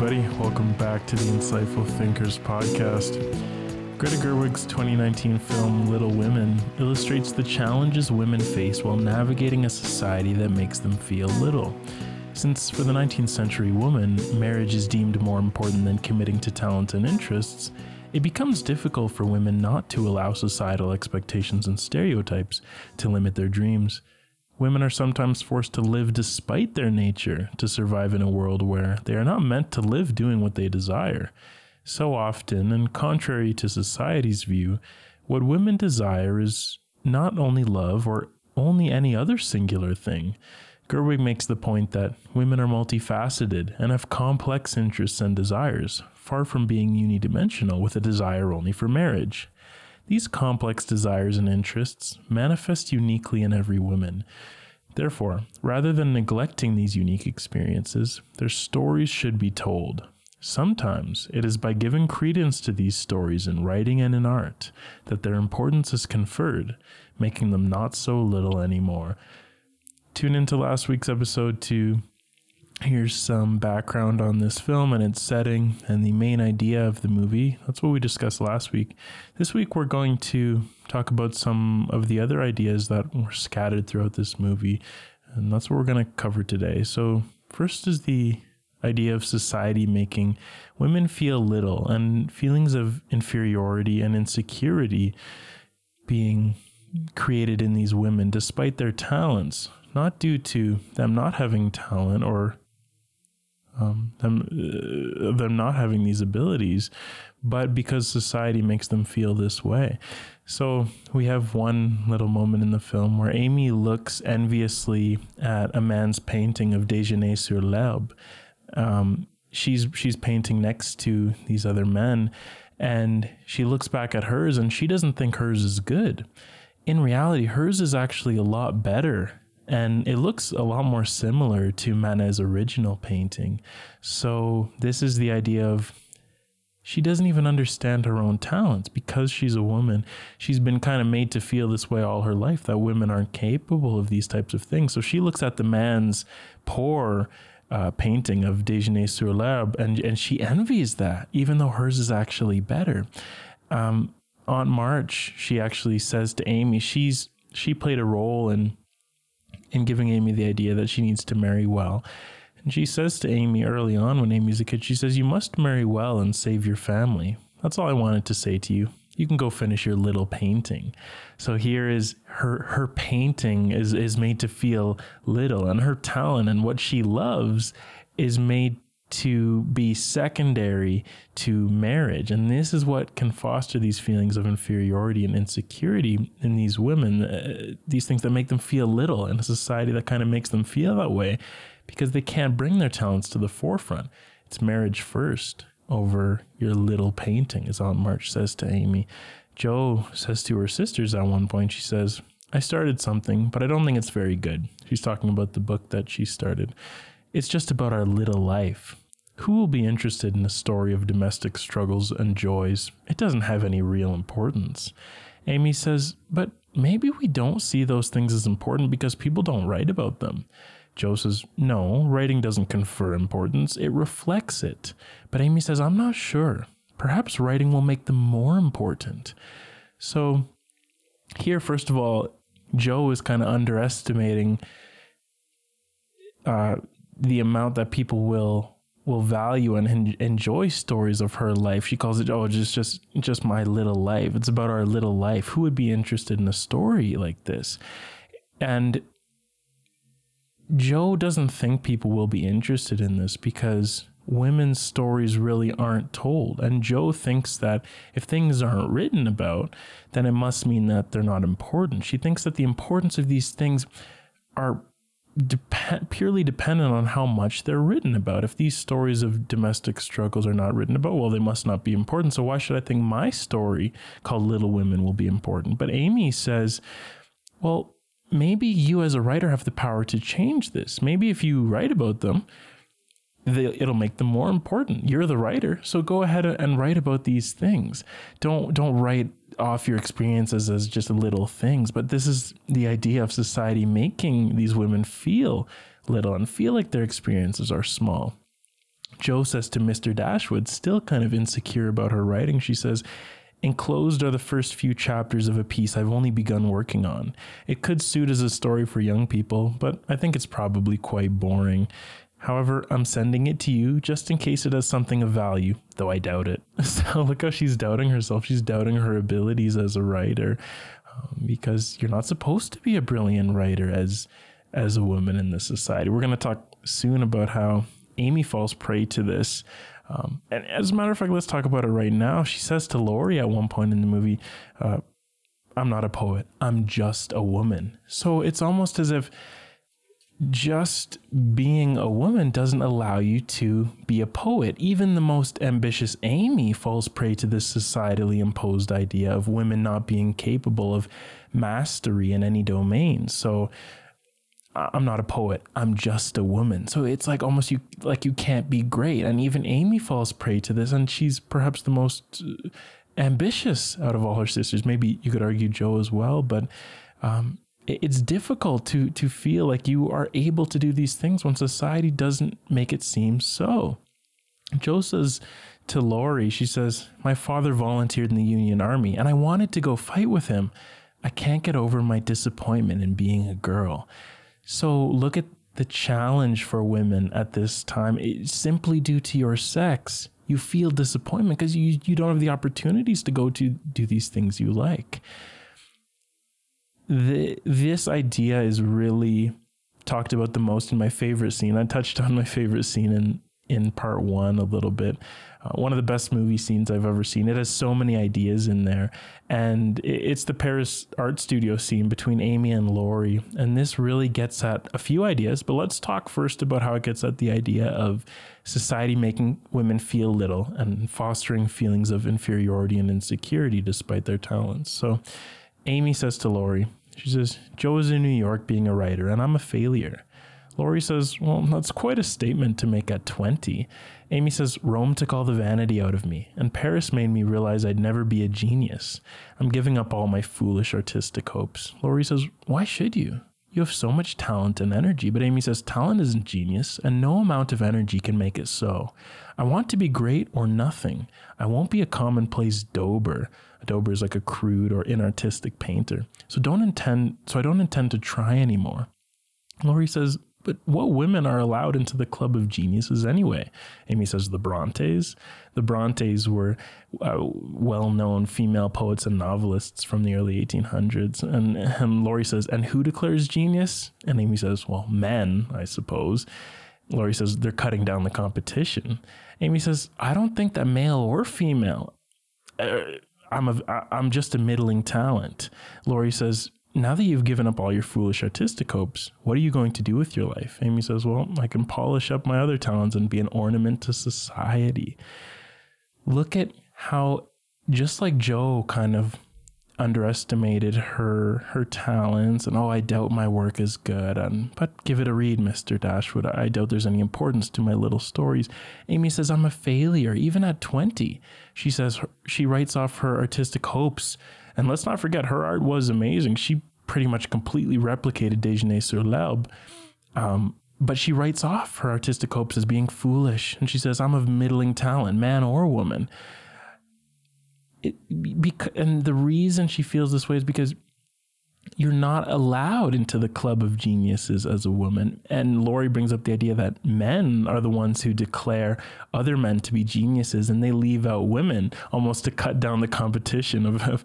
everybody. Welcome back to the Insightful Thinkers podcast. Greta Gerwig's 2019 film Little Women illustrates the challenges women face while navigating a society that makes them feel little. Since for the 19th century woman, marriage is deemed more important than committing to talents and interests, it becomes difficult for women not to allow societal expectations and stereotypes to limit their dreams. Women are sometimes forced to live despite their nature to survive in a world where they are not meant to live doing what they desire. So often, and contrary to society's view, what women desire is not only love or only any other singular thing. Gerwig makes the point that women are multifaceted and have complex interests and desires, far from being unidimensional with a desire only for marriage. These complex desires and interests manifest uniquely in every woman. Therefore, rather than neglecting these unique experiences, their stories should be told. Sometimes it is by giving credence to these stories in writing and in art that their importance is conferred, making them not so little anymore. Tune into last week's episode to here's some background on this film and its setting and the main idea of the movie. That's what we discussed last week. This week, we're going to talk about some of the other ideas that were scattered throughout this movie, and that's what we're going to cover today. So, first is the idea of society making women feel little and feelings of inferiority and insecurity being created in these women despite their talents not due to them not having talent or um, them uh, them not having these abilities, but because society makes them feel this way. So we have one little moment in the film where Amy looks enviously at a man's painting of Déjeuner sur l'herbe. Um, she's she's painting next to these other men, and she looks back at hers, and she doesn't think hers is good. In reality, hers is actually a lot better and it looks a lot more similar to Manet's original painting. So, this is the idea of she doesn't even understand her own talents because she's a woman. She's been kind of made to feel this way all her life that women aren't capable of these types of things. So, she looks at the man's poor uh, painting of Déjeuner sur l'herbe and, and she envies that, even though hers is actually better. Um, Aunt March, she actually says to Amy, she's she played a role in in giving Amy the idea that she needs to marry well. And she says to Amy early on when Amy's a kid, she says, You must marry well and save your family. That's all I wanted to say to you. You can go finish your little painting. So here is her her painting is is made to feel little and her talent and what she loves is made to be secondary to marriage. And this is what can foster these feelings of inferiority and insecurity in these women, uh, these things that make them feel little in a society that kind of makes them feel that way because they can't bring their talents to the forefront. It's marriage first over your little painting, as Aunt March says to Amy. Jo says to her sisters at one point, she says, I started something, but I don't think it's very good. She's talking about the book that she started. It's just about our little life. Who will be interested in a story of domestic struggles and joys? It doesn't have any real importance. Amy says, but maybe we don't see those things as important because people don't write about them. Jo says, no, writing doesn't confer importance, it reflects it. But Amy says, I'm not sure. Perhaps writing will make them more important. So, here, first of all, Jo is kind of underestimating uh, the amount that people will will value and en- enjoy stories of her life. She calls it, oh, just just just my little life. It's about our little life. Who would be interested in a story like this? And Jo doesn't think people will be interested in this because women's stories really aren't told. And Jo thinks that if things aren't written about, then it must mean that they're not important. She thinks that the importance of these things are dep- purely dependent on how much they're written about. If these stories of domestic struggles are not written about, well, they must not be important. So why should I think my story called Little Women will be important? But Amy says, well, maybe you as a writer have the power to change this. Maybe if you write about them, they, it'll make them more important. You're the writer, so go ahead and write about these things. Don't don't write off your experiences as just little things, but this is the idea of society making these women feel little and feel like their experiences are small. Jo says to Mr. Dashwood, still kind of insecure about her writing, she says, Enclosed are the first few chapters of a piece I've only begun working on. It could suit as a story for young people, but I think it's probably quite boring. However, I'm sending it to you just in case it has something of value, though I doubt it. So look how she's doubting herself. She's doubting her abilities as a writer um, because you're not supposed to be a brilliant writer as as a woman in this society. We're going to talk soon about how Amy falls prey to this. Um, and as a matter of fact, let's talk about it right now. She says to Laurie at one point in the movie, uh, I'm not a poet, I'm just a woman. So it's almost as if just being a woman doesn't allow you to be a poet. Even the most ambitious Amy falls prey to this societally imposed idea of women not being capable of mastery in any domain. So I'm not a poet. I'm just a woman. So it's like almost you like you can't be great. And even Amy falls prey to this and she's perhaps the most uh, ambitious out of all her sisters. Maybe you could argue Jo as well, but um, it's difficult to to feel like you are able to do these things when society doesn't make it seem so. Jo says to Laurie, she says, My father volunteered in the Union Army and I wanted to go fight with him. I can't get over my disappointment in being a girl. So look at the challenge for women at this time. It's simply due to your sex. You feel disappointment because you, you don't have the opportunities to go to do these things you like the, this idea is really talked about the most in my favorite scene. I touched on my favorite scene in in part one a little bit. Uh, one of the best movie scenes I've ever seen. It has so many ideas in there, and it's the Paris art studio scene between Amy and Laurie. And this really gets at a few ideas. But let's talk first about how it gets at the idea of society making women feel little and fostering feelings of inferiority and insecurity despite their talents. So. Amy says to Laurie, she says, Jo is in New York being a writer, and I'm a failure. Laurie says, Well, that's quite a statement to make at 20. Amy says, Rome took all the vanity out of me, and Paris made me realize I'd never be a genius. I'm giving up all my foolish artistic hopes. Laurie says, Why should you? You have so much talent and energy, but Amy says talent isn't genius, and no amount of energy can make it so. I want to be great or nothing. I won't be a commonplace dauber. A dauber is like a crude or inartistic painter. So don't intend so I don't intend to try anymore. Laurie says, but what women are allowed into the club of geniuses anyway? Amy says the Brontes. The Brontes were uh, well known female poets and novelists from the early 1800s. And, and Laurie says, and who declares genius? And Amy says, well, men, I suppose. Laurie says, they're cutting down the competition. Amy says, I don't think that male or female. Uh, I'm a I'm just a middling talent. Laurie says, now that you've given up all your foolish artistic hopes, what are you going to do with your life? Amy says, Well, I can polish up my other talents and be an ornament to society. Look at how, just like Jo kind of underestimated her her talents and oh I doubt my work is good and but give it a read Mr. Dashwood. I doubt there's any importance to my little stories. Amy says I'm a failure even at 20 she says she writes off her artistic hopes. And let's not forget her art was amazing. She pretty much completely replicated Déjeuner sur l'herbe. Um, but she writes off her artistic hopes as being foolish. And she says I'm of middling talent man or woman it, because, and the reason she feels this way is because you're not allowed into the club of geniuses as a woman. And Laurie brings up the idea that men are the ones who declare other men to be geniuses and they leave out women almost to cut down the competition of, of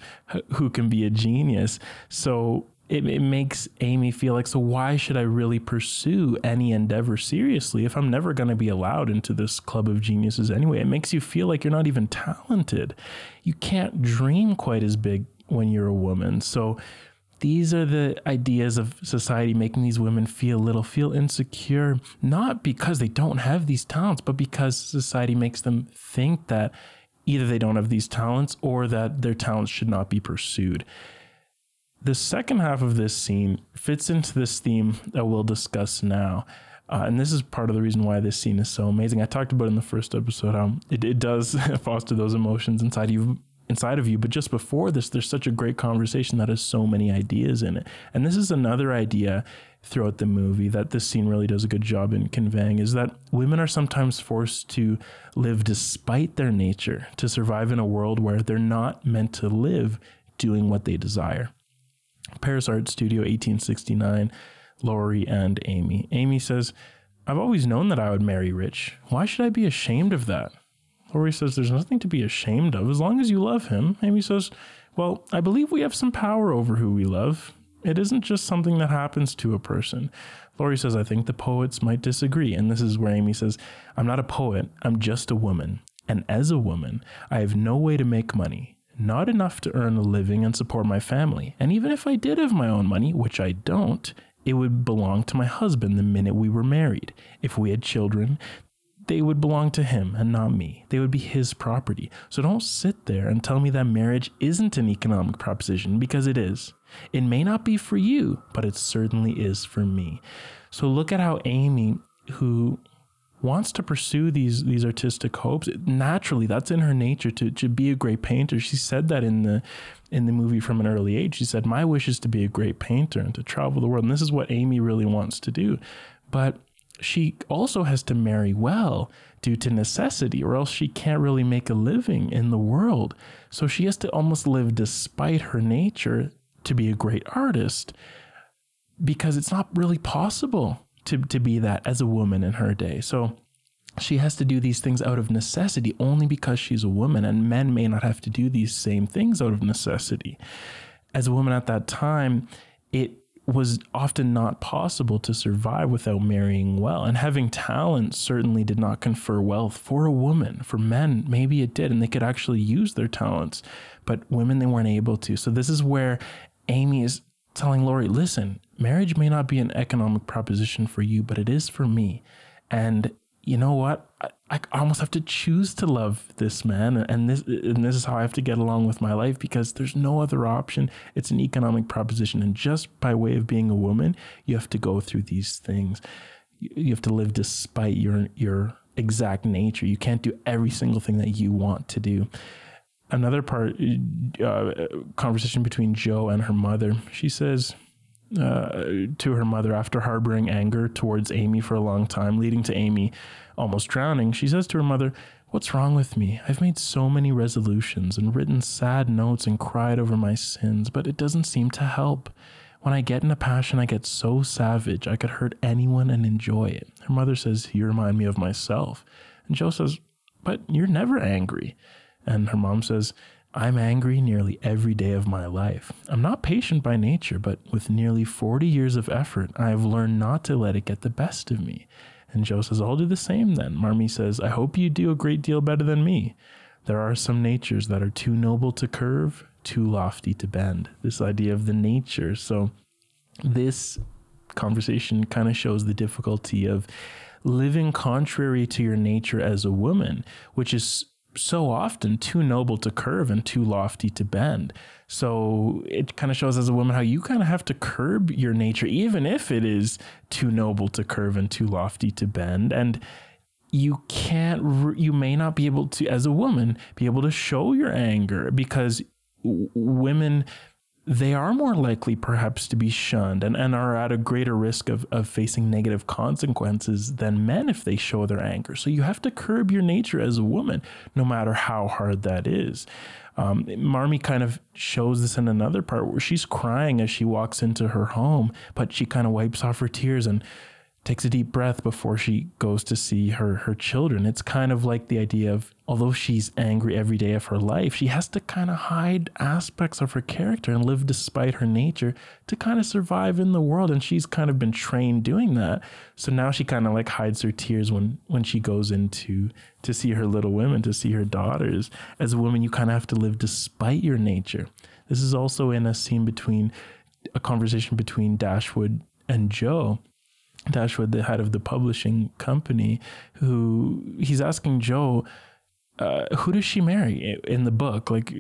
who can be a genius. So it, it makes Amy feel like, so why should I really pursue any endeavor seriously if I'm never going to be allowed into this club of geniuses anyway? It makes you feel like you're not even talented. You can't dream quite as big when you're a woman. So these are the ideas of society making these women feel little, feel insecure, not because they don't have these talents, but because society makes them think that either they don't have these talents or that their talents should not be pursued. The second half of this scene fits into this theme that we'll discuss now. Uh, and this is part of the reason why this scene is so amazing. I talked about in the first episode how it, it does foster those emotions inside you inside of you. But just before this, there's such a great conversation that has so many ideas in it. And this is another idea throughout the movie that this scene really does a good job in conveying is that women are sometimes forced to live despite their nature to survive in a world where they're not meant to live doing what they desire. Paris Art Studio 1869, Laurie and Amy. Amy says, I've always known that I would marry rich. Why should I be ashamed of that? Laurie says, There's nothing to be ashamed of as long as you love him. Amy says, Well, I believe we have some power over who we love. It isn't just something that happens to a person. Laurie says, I think the poets might disagree. And this is where Amy says, I'm not a poet, I'm just a woman. And as a woman, I have no way to make money, not enough to earn a living and support my family. And even if I did have my own money, which I don't, it would belong to my husband the minute we were married. If we had children, they would belong to him and not me. They would be his property. So don't sit there and tell me that marriage isn't an economic proposition because it is. It may not be for you, but it certainly is for me. So look at how Amy, who wants to pursue these these artistic hopes, naturally that's in her nature to to be a great painter. She said that in the in the movie from an early age. She said, "My wish is to be a great painter and to travel the world." And this is what Amy really wants to do. But she also has to marry well due to necessity, or else she can't really make a living in the world. So she has to almost live despite her nature to be a great artist because it's not really possible to, to be that as a woman in her day. So she has to do these things out of necessity only because she's a woman, and men may not have to do these same things out of necessity. As a woman at that time, it was often not possible to survive without marrying well. And having talent certainly did not confer wealth for a woman. For men, maybe it did, and they could actually use their talents, but women, they weren't able to. So, this is where Amy is telling Laurie, listen, marriage may not be an economic proposition for you, but it is for me. And you know what? I, I almost have to choose to love this man, and this and this is how I have to get along with my life because there's no other option. It's an economic proposition, and just by way of being a woman, you have to go through these things. You have to live despite your your exact nature. You can't do every single thing that you want to do. Another part, uh, conversation between Jo and her mother. She says, uh, to her mother after harboring anger towards Amy for a long time, leading to Amy almost drowning. She says to her mother, What's wrong with me? I've made so many resolutions and written sad notes and cried over my sins, but it doesn't seem to help. When I get in a passion, I get so savage I could hurt anyone and enjoy it. Her mother says, You remind me of myself. And Jo says, But you're never angry. And her mom says, I'm angry nearly every day of my life. I'm not patient by nature, but with nearly 40 years of effort, I have learned not to let it get the best of me. And Jo says, I'll do the same then. Marmee says, I hope you do a great deal better than me. There are some natures that are too noble to curve, too lofty to bend. This idea of the nature. So, this conversation kind of shows the difficulty of living contrary to your nature as a woman, which is so often too noble to curve and too lofty to bend. So it kind of shows as a woman how you kind of have to curb your nature, even if it is too noble to curve and too lofty to bend. And you can't, you may not be able to, as a woman, be able to show your anger because women they are more likely perhaps to be shunned and, and are at a greater risk of, of facing negative consequences than men if they show their anger. So you have to curb your nature as a woman, no matter how hard that is. Um, Marmee kind of shows this in another part where she's crying as she walks into her home, but she kind of wipes off her tears and takes a deep breath before she goes to see her her children. It's kind of like the idea of although she's angry every day of her life, she has to kind of hide aspects of her character and live despite her nature to kind of survive in the world and she's kind of been trained doing that. So now she kind of like hides her tears when when she goes into to see her little women, to see her daughters. As a woman, you kind of have to live despite your nature. This is also in a scene between a conversation between Dashwood and Jo. Dashwood, the head of the publishing company, who he's asking Jo, uh, who does she marry in the book? Like,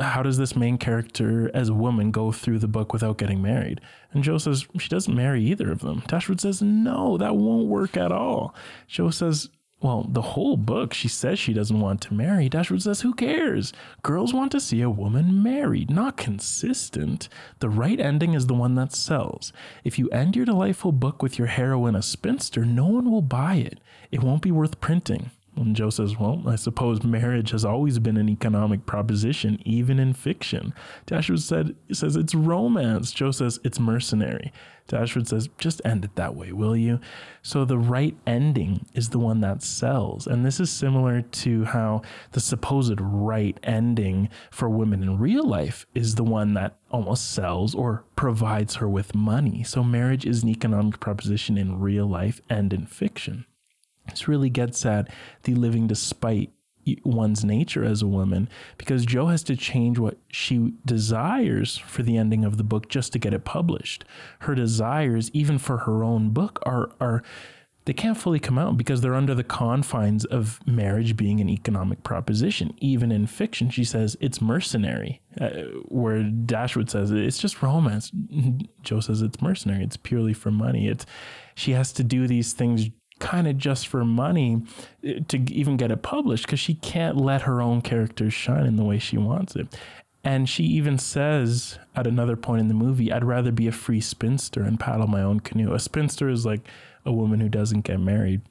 how does this main character as a woman go through the book without getting married? And Jo says she doesn't marry either of them. Dashwood says, no, that won't work at all. Jo says, well, the whole book, she says she doesn't want to marry. Dashwood says, Who cares? Girls want to see a woman married, not consistent. The right ending is the one that sells. If you end your delightful book with your heroine a spinster, no one will buy it. It won't be worth printing. And Jo says, Well, I suppose marriage has always been an economic proposition, even in fiction. Dashwood said, says it's romance. Jo says it's mercenary. Dashwood says, Just end it that way, will you? So the right ending is the one that sells. And this is similar to how the supposed right ending for women in real life is the one that almost sells or provides her with money. So marriage is an economic proposition in real life and in fiction. This really gets at the living despite one's nature as a woman because Jo has to change what she desires for the ending of the book just to get it published. Her desires, even for her own book, are are they can't fully come out because they're under the confines of marriage being an economic proposition. Even in fiction, she says it's mercenary, uh, where Dashwood says it's just romance. Jo says it's mercenary. It's purely for money. It's she has to do these things kind of just for money eh, to even get it published because she can't let her own characters shine in the way she wants it. And she even says at another point in the movie, I'd rather be a free spinster and paddle my own canoe. A spinster is like a woman who doesn't get married.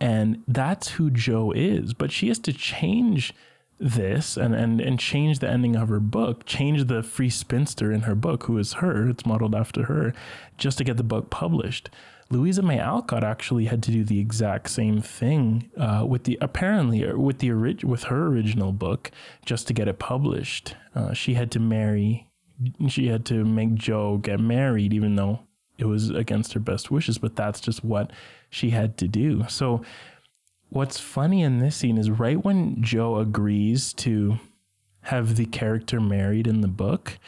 And that's who Jo is. But she has to change this and, and, and change the ending of her book, change the free spinster in her book, who is her, it's modeled after her, just to get the book published. Louisa May Alcott actually had to do the exact same thing uh, with the apparently uh, with the orig- with her original book just to get it published. Uh, she had to marry, she had to make Jo get married, even though it was against her best wishes. But that's just what she had to do. So, what's funny in this scene is right when Jo agrees to have the character married in the book,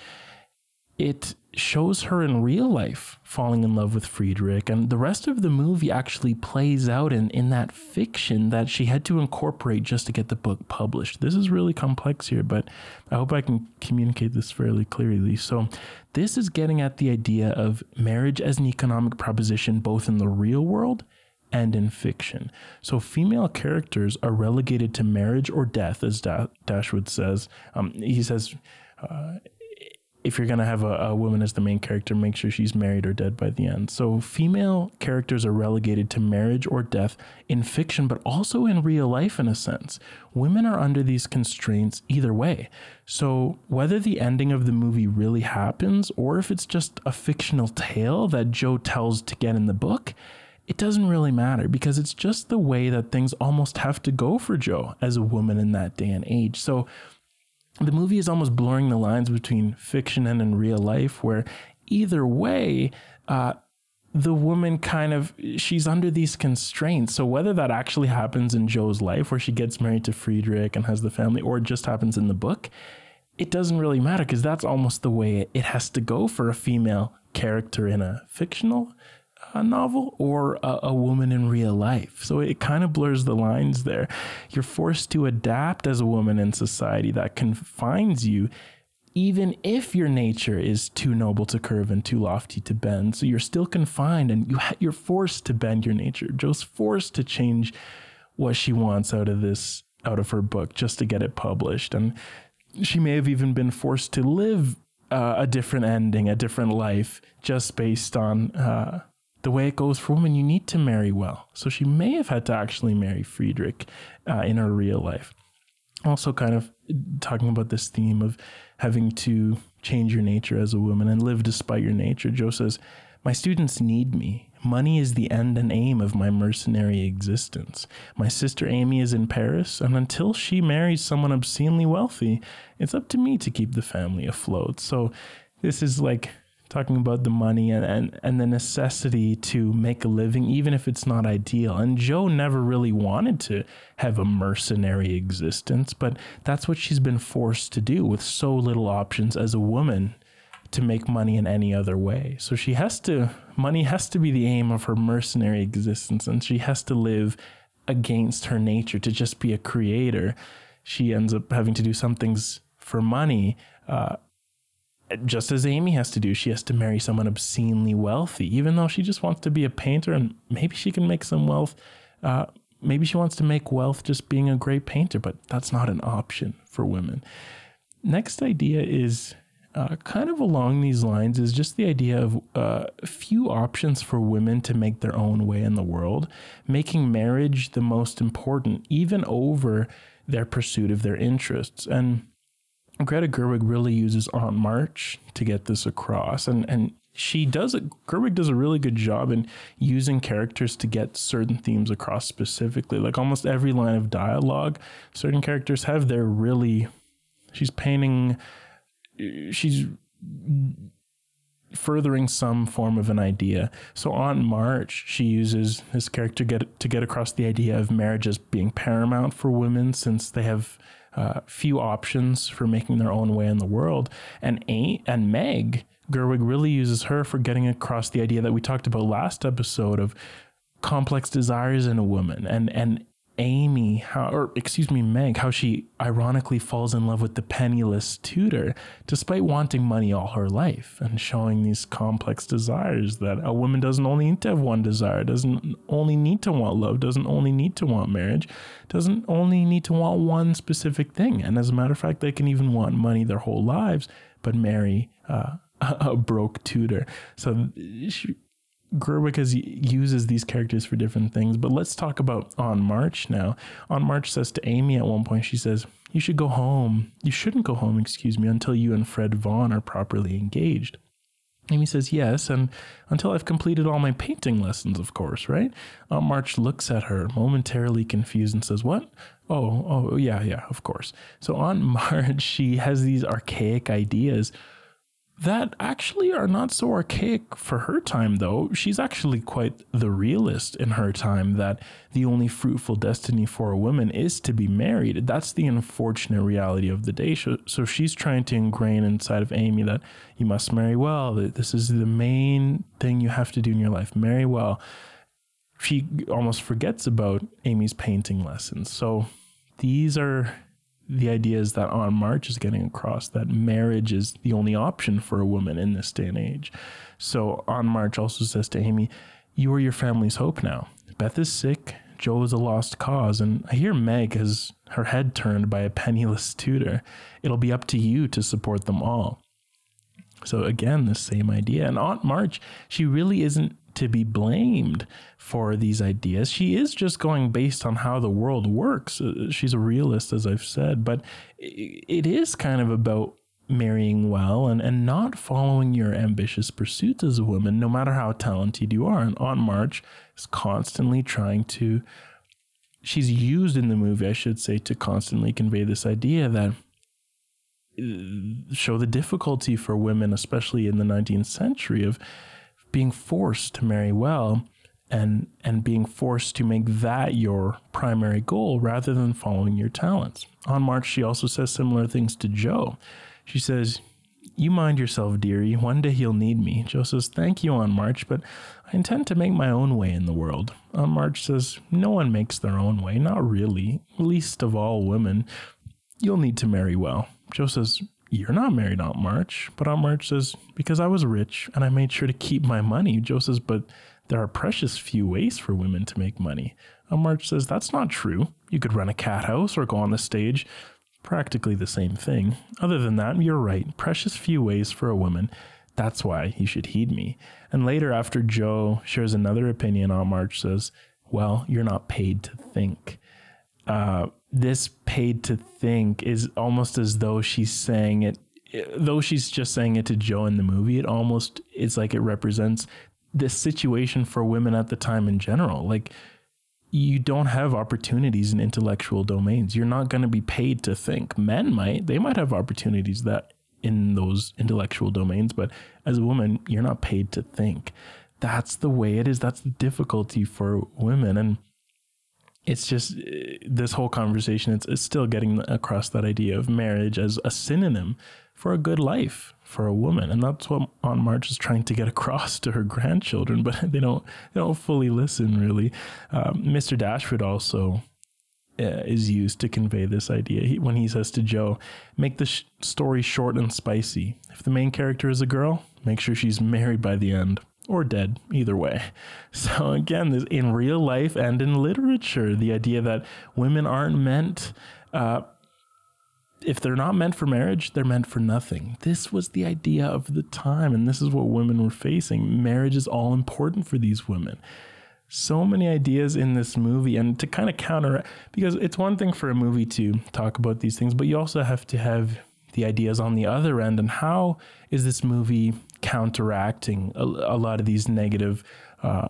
it shows her in real life falling in love with Friedrich. And the rest of the movie actually plays out in, in that fiction that she had to incorporate just to get the book published. This is really complex here, but I hope I can communicate this fairly clearly. So, this is getting at the idea of marriage as an economic proposition, both in the real world and in fiction. So female characters are relegated to marriage or death, as da- Dashwood says. Um, he says, uh, if you're going to have a, a, woman as the main character, make sure she's married or dead by the end. So, female characters are relegated to marriage or death in fiction, but also in real life, in a sense. Women are under these constraints either way. So, whether the ending of the movie really happens or if it's just a fictional tale that Jo tells to get in the book, it doesn't really matter because it's just the way that things almost have to go for Jo as a woman in that day and age. So, the movie is almost blurring the lines between fiction and in real life, where either way, uh, the woman kind of she's under these constraints. So whether that actually happens in Jo's life, where she gets married to Friedrich and has the family, or it just happens in the book, it doesn't really matter because that's almost the way it has to go for a female character in a fictional a novel or a, a, woman in real life. So it kind of blurs the lines there. You're forced to adapt as a woman in society that confines you, even if your nature is too noble to curve and too lofty to bend. So you're still confined and you you're forced to bend your nature. Jo's forced to change what she wants out of this out of her book just to get it published and she may have even been forced to live uh, a different ending, a different life, just based on uh, the way it goes for women, you need to marry well. So she may have had to actually marry Friedrich uh, in her real life. Also, kind of talking about this theme of having to change your nature as a woman and live despite your nature. Jo says, My students need me. Money is the end and aim of my mercenary existence. My sister Amy is in Paris, and until she marries someone obscenely wealthy, it's up to me to keep the family afloat. So, this is like talking about the money and, and, and the necessity to make a living, even if it's not ideal. And Jo never really wanted to have a mercenary existence, but that's what she's been forced to do with so little options as a woman to make money in any other way. So she has to, money has to be the aim of her mercenary existence, and she has to live against her nature to just be a creator. She ends up having to do some things for money. Uh, just as Amy has to do, she has to marry someone obscenely wealthy, even though she just wants to be a painter and maybe she can make some wealth uh, maybe she wants to make wealth just being a great painter, but that's not an option for women. Next idea is uh, kind of along these lines is just the idea of uh, few options for women to make their own way in the world, making marriage the most important, even over their pursuit of their interests. And Greta Gerwig really uses Aunt March to get this across. And, and she does it, Gerwig does a really good job in using characters to get certain themes across specifically. Like almost every line of dialogue, certain characters have their really, she's painting she's furthering some form of an idea. So Aunt March, she uses this character get to get across the idea of marriage as being paramount for women since they have uh, few options for making their own way in the world. And A- and Meg Gerwig really uses her for getting across the idea that we talked about last episode of complex desires in a woman and and Amy, how, or excuse me, Meg, how she ironically falls in love with the penniless tutor despite wanting money all her life and showing these complex desires that a woman doesn't only need to have one desire, doesn't only need to want love, doesn't only need to want marriage, doesn't only need to want one specific thing. And as a matter of fact, they can even want money their whole lives, but marry uh, a broke tutor. So she, Gerwig has, uses these characters for different things, but let's talk about Aunt March now. Aunt March says to Amy at one point, she says, You should go home. You shouldn't go home, excuse me, until you and Fred Vaughn are properly engaged. Amy says, Yes, and until I've completed all my painting lessons, of course, right? Aunt March looks at her, momentarily confused, and says, What? Oh, oh, yeah, yeah, of course. So Aunt March, she has these archaic ideas that actually are not so archaic for her time, though. She's actually quite the realist in her time that the only fruitful destiny for a woman is to be married. That's the unfortunate reality of the day. So, so she's trying to ingrain inside of Amy that you must marry well, that this is the main thing you have to do in your life marry well. She almost forgets about Amy's painting lessons. So, these are the idea is that Aunt March is getting across that marriage is the only option for a woman in this day and age. So Aunt March also says to Amy, You are your family's hope now. Beth is sick. Joe is a lost cause. And I hear Meg has her head turned by a penniless tutor. It'll be up to you to support them all. So again, the same idea. And Aunt March, she really isn't to be blamed for these ideas. She is just going based on how the world works. Uh, she's a realist, as I've said, but it is kind of about marrying well and, and not following your ambitious pursuits as a woman, no matter how talented you are. And Aunt March is constantly trying to, she's used in the movie, I should say, to constantly convey this idea that uh, show the difficulty for women, especially in the 19th century, of being forced to marry well and and being forced to make that your primary goal rather than following your talents. Aunt March, she also says similar things to Jo. She says, You mind yourself, dearie. One day he'll need me. Jo says, Thank you, Aunt March, but I intend to make my own way in the world. Aunt March says, No one makes their own way, not really, least of all women. You'll need to marry well. Jo says, you're not married, Aunt March. But Aunt March says, Because I was rich and I made sure to keep my money. Jo says, But there are precious few ways for women to make money. Aunt March says, That's not true. You could run a cat house or go on the stage. Practically the same thing. Other than that, you're right. Precious few ways for a woman. That's why you should heed me. And later, after Jo shares another opinion, Aunt March says, Well, you're not paid to think. Uh, this paid to think is almost as though she's saying it though she's just saying it to Jo in the movie, it almost it's like it represents this situation for women at the time in general. Like you don't have opportunities in intellectual domains. You're not going to be paid to think. Men might. They might have opportunities that in those intellectual domains, but as a woman, you're not paid to think. That's the way it is. That's the difficulty for women and it's just this whole conversation it's, it's still getting across that idea of marriage as a synonym for a good life for a woman. And that's what aunt march is trying to get across to her grandchildren but they don't they don't fully listen really. Um, mr dashwood also uh, is used to convey this idea. He, when he says to jo make the sh- story short and spicy. If the main character is a girl make sure she's married by the end or dead, either way. So, again, this, in real life and in literature, the idea that women aren't meant, uh, if they're not meant for marriage, they're meant for nothing. This was the idea of the time, and this is what women were facing. Marriage is all important for these women so many ideas in this movie and to kind of counter because it's one thing for a movie to talk about these things but you also have to have the ideas on the other end and how is this movie counteracting a, a lot of these negative uh,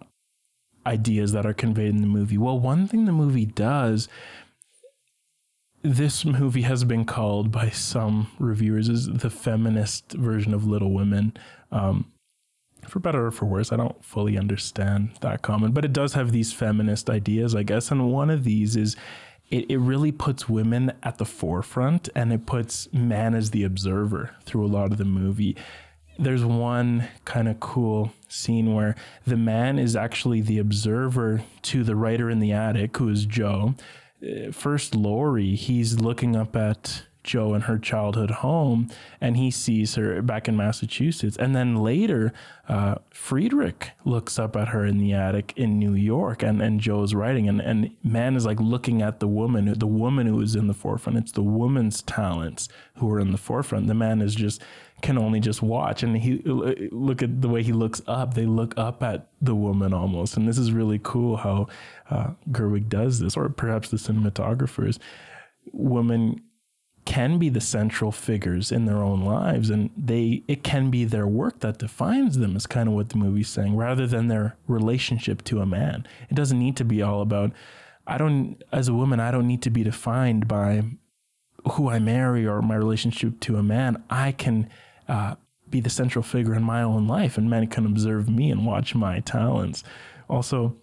ideas that are conveyed in the movie well one thing the movie does this movie has been called by some reviewers as the feminist version of little women um, for better or for worse, I don't fully understand that comment, but it does have these feminist ideas, I guess. And one of these is it, it really puts women at the forefront and it puts man as the observer through a lot of the movie. There's one kind of cool scene where the man is actually the observer to the writer in the attic, who is Jo. Uh, first, Laurie, he's looking up at Jo in her childhood home, and he sees her back in Massachusetts. And then later, uh, Friedrich looks up at her in the attic in New York, and, and Jo's writing, and, and man is like looking at the woman, the woman who is in the forefront. It's the woman's talents who are in the forefront. The man is just can only just watch, and he look at the way he looks up. They look up at the woman almost, and this is really cool how uh, Gerwig does this, or perhaps the cinematographers. Women can be the central figures in their own lives and they it can be their work that defines them is kind of what the movie's saying rather than their relationship to a man it doesn't need to be all about i don't as a woman i don't need to be defined by who i marry or my relationship to a man i can uh, be the central figure in my own life and men can observe me and watch my talents also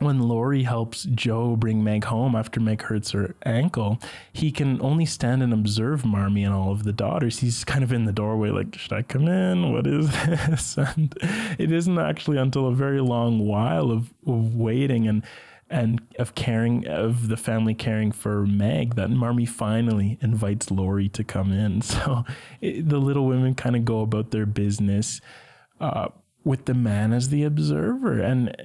when Laurie helps Jo bring Meg home after Meg hurts her ankle, he can only stand and observe Marmee and all of the daughters. He's kind of in the doorway, like, should I come in? What is this? And it isn't actually until a very long while of, of waiting and and of caring of the family caring for Meg that Marmee finally invites Laurie to come in. So it, the little women kind of go about their business uh, with the man as the observer and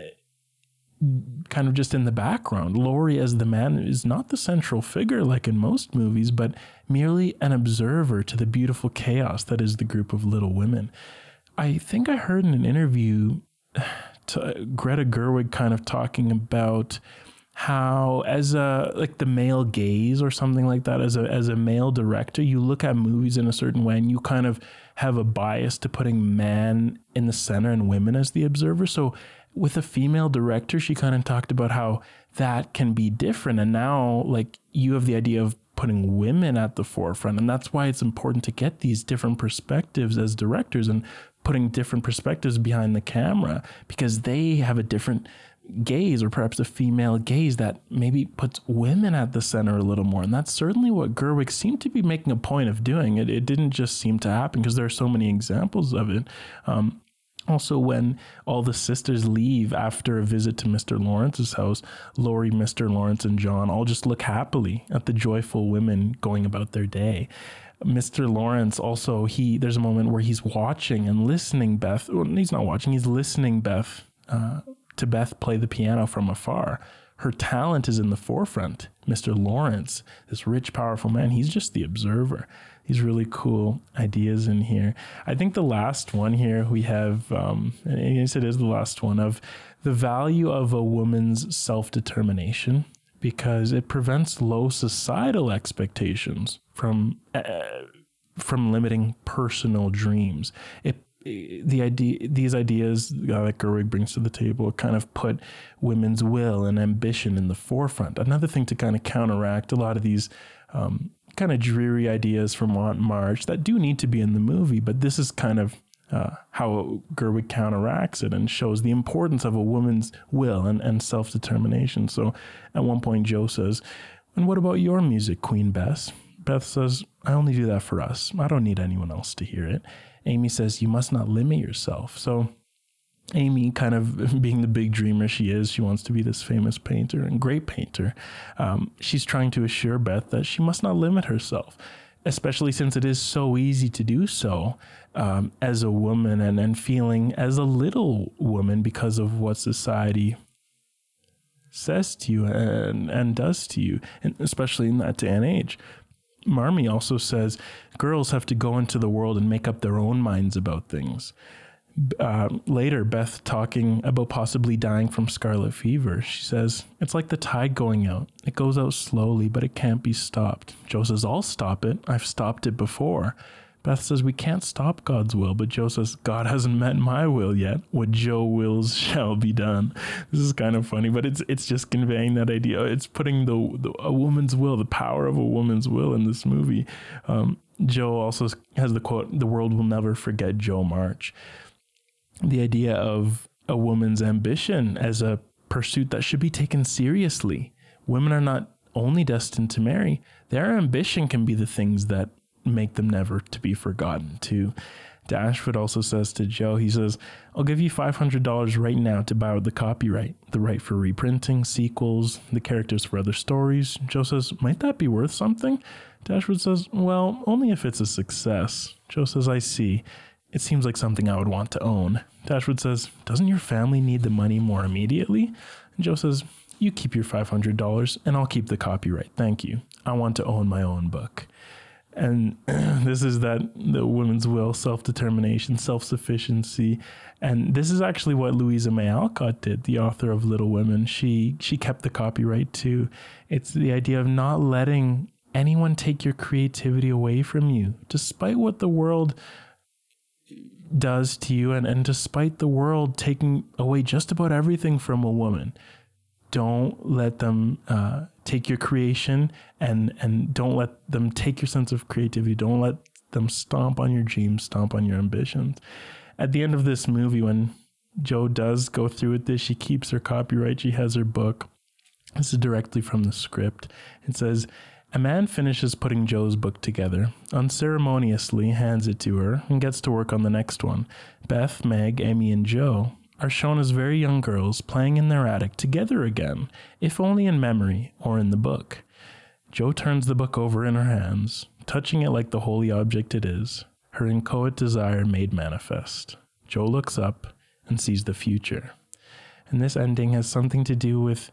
kind of just in the background. Laurie, as the man, is not the central figure like in most movies, but merely an observer to the beautiful chaos that is the group of little women. I think I heard in an interview to uh, Greta Gerwig kind of talking about how as a like the male gaze or something like that as a as a male director you look at movies in a certain way and you kind of have a bias to putting man in the center and women as the observer so with a female director, she kind of talked about how that can be different. And now, like, you have the idea of putting women at the forefront. And that's why it's important to get these different perspectives as directors and putting different perspectives behind the camera because they have a different gaze or perhaps a female gaze that maybe puts women at the center a little more. And that's certainly what Gerwig seemed to be making a point of doing. It, it didn't just seem to happen because there are so many examples of it. Um, also, when all the sisters leave after a visit to Mr. Lawrence's house, Laurie, Mr. Lawrence, and John all just look happily at the joyful women going about their day. Mr. Lawrence also he there's a moment where he's watching and listening Beth. Well, he's not watching. He's listening Beth uh, to Beth play the piano from afar. Her talent is in the forefront. Mr. Lawrence, this rich, powerful man, he's just the observer these really cool ideas in here. I think the last one here we have, um, and guess it is the last one of the value of a woman's self determination because it prevents low societal expectations from uh, from limiting personal dreams. It the idea these ideas that Gerwig brings to the table kind of put women's will and ambition in the forefront. Another thing to kind of counteract a lot of these um, kind of dreary ideas from Aunt March that do need to be in the movie, but this is kind of uh, how Gerwig counteracts it and shows the importance of a woman's will and, and self determination. So at one point, Jo says, And what about your music, Queen Bess? Beth says, I only do that for us. I don't need anyone else to hear it. Amy says, You must not limit yourself. So Amy, kind of being the big dreamer she is, she wants to be this famous painter and great painter. Um, she's trying to assure Beth that she must not limit herself. especially since it is so easy to do so um, as a woman and, and feeling as a little woman because of what society says to you and, and does to you, and especially in that day and age. Marmee also says girls have to go into the world and make up their own minds about things. Uh, later, Beth talking about possibly dying from scarlet fever. She says, It's like the tide going out. It goes out slowly, but it can't be stopped. Jo says, I'll stop it. I've stopped it before. Beth says, We can't stop God's will, but Jo says, God hasn't met my will yet. What Jo wills shall be done. This is kind of funny, but it's it's just conveying that idea. It's putting the, the a woman's will, the power of a woman's will in this movie. Um, Jo also has the quote, The world will never forget Jo March. The idea of a woman's ambition as a pursuit that should be taken seriously. Women are not only destined to marry, their ambition can be the things that make them never to be forgotten too. Dashwood also says to Jo, he says, I'll give you $500 right now to buy the copyright, the right for reprinting, sequels, the characters for other stories. Jo says, Might that be worth something? Dashwood says, Well, only if it's a success. Jo says, I see. It seems like something I would want to own. Dashwood says, Doesn't your family need the money more immediately? And Jo says, You keep your $500 and I'll keep the copyright. Thank you. I want to own my own book and this is that the women's will, self determination, self sufficiency, and this is actually what Louisa May Alcott did, the author of Little Women. She she kept the copyright too. It's the idea of not letting anyone take your creativity away from you, despite what the world does to you, and, and despite the world taking away just about everything from a woman. Don't let them uh, take your creation and and don't let them take your sense of creativity. Don't let them stomp on your dreams, stomp on your ambitions. At the end of this movie, when Jo does go through with this, she keeps her copyright. She has her book. This is directly from the script. It says, a man finishes putting Jo's book together, unceremoniously hands it to her, and gets to work on the next one. Beth, Meg, Amy, and Jo are shown as very young girls playing in their attic together again, if only in memory or in the book. Jo turns the book over in her hands, touching it like the holy object it is, her inchoate desire made manifest. Jo looks up and sees the future. And this ending has something to do with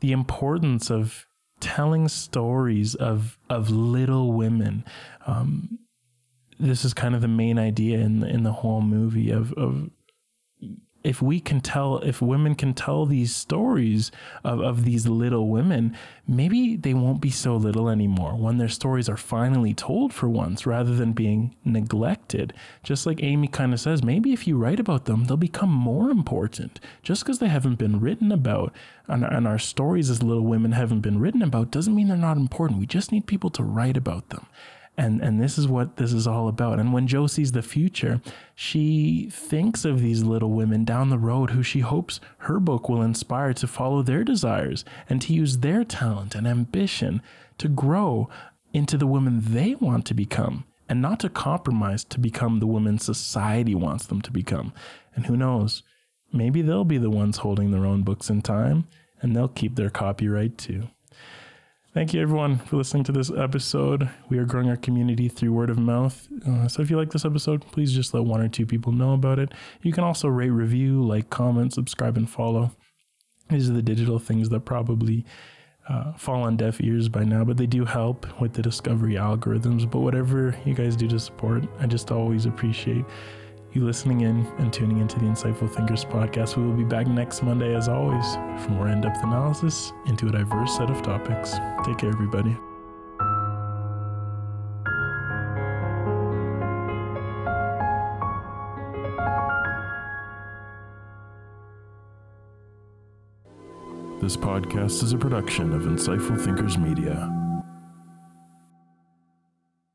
the importance of telling stories of of little women. Um, this is kind of the main idea in in the whole movie of of if we can tell, if women can tell these stories of, of these little women, maybe they won't be so little anymore when their stories are finally told for once rather than being neglected. Just like Amy kind of says, maybe if you write about them, they'll become more important. Just because they haven't been written about and, and our stories as little women haven't been written about doesn't mean they're not important. We just need people to write about them and and this is what this is all about. And when jo sees the future she thinks of these little women down the road who she hopes her book will inspire to follow their desires and to use their talent and ambition to grow into the women they want to become and not to compromise to become the women society wants them to become. And who knows maybe they'll be the ones holding their own books in time and they'll keep their copyright too Thank you, everyone, for listening to this episode. We are growing our community through word of mouth. Uh, so if you like this episode, please just let one or two people know about it. You can also rate, review, like, comment, subscribe, and follow. These are the digital things that probably uh, fall on deaf ears by now, but they do help with the discovery algorithms. But whatever you guys do to support, I just always appreciate you listening in and tuning into the Insightful Thinkers podcast. We will be back next Monday, as always, for more in depth analysis into a diverse set of topics. Take care, everybody. This podcast is a production of Insightful Thinkers Media.